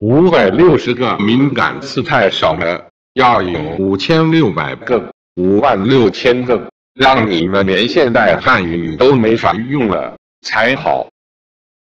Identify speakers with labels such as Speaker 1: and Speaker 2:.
Speaker 1: 五百六十个敏感词太少了要有五千六百个五万六千个让你们连现代汉语都没法用了才好。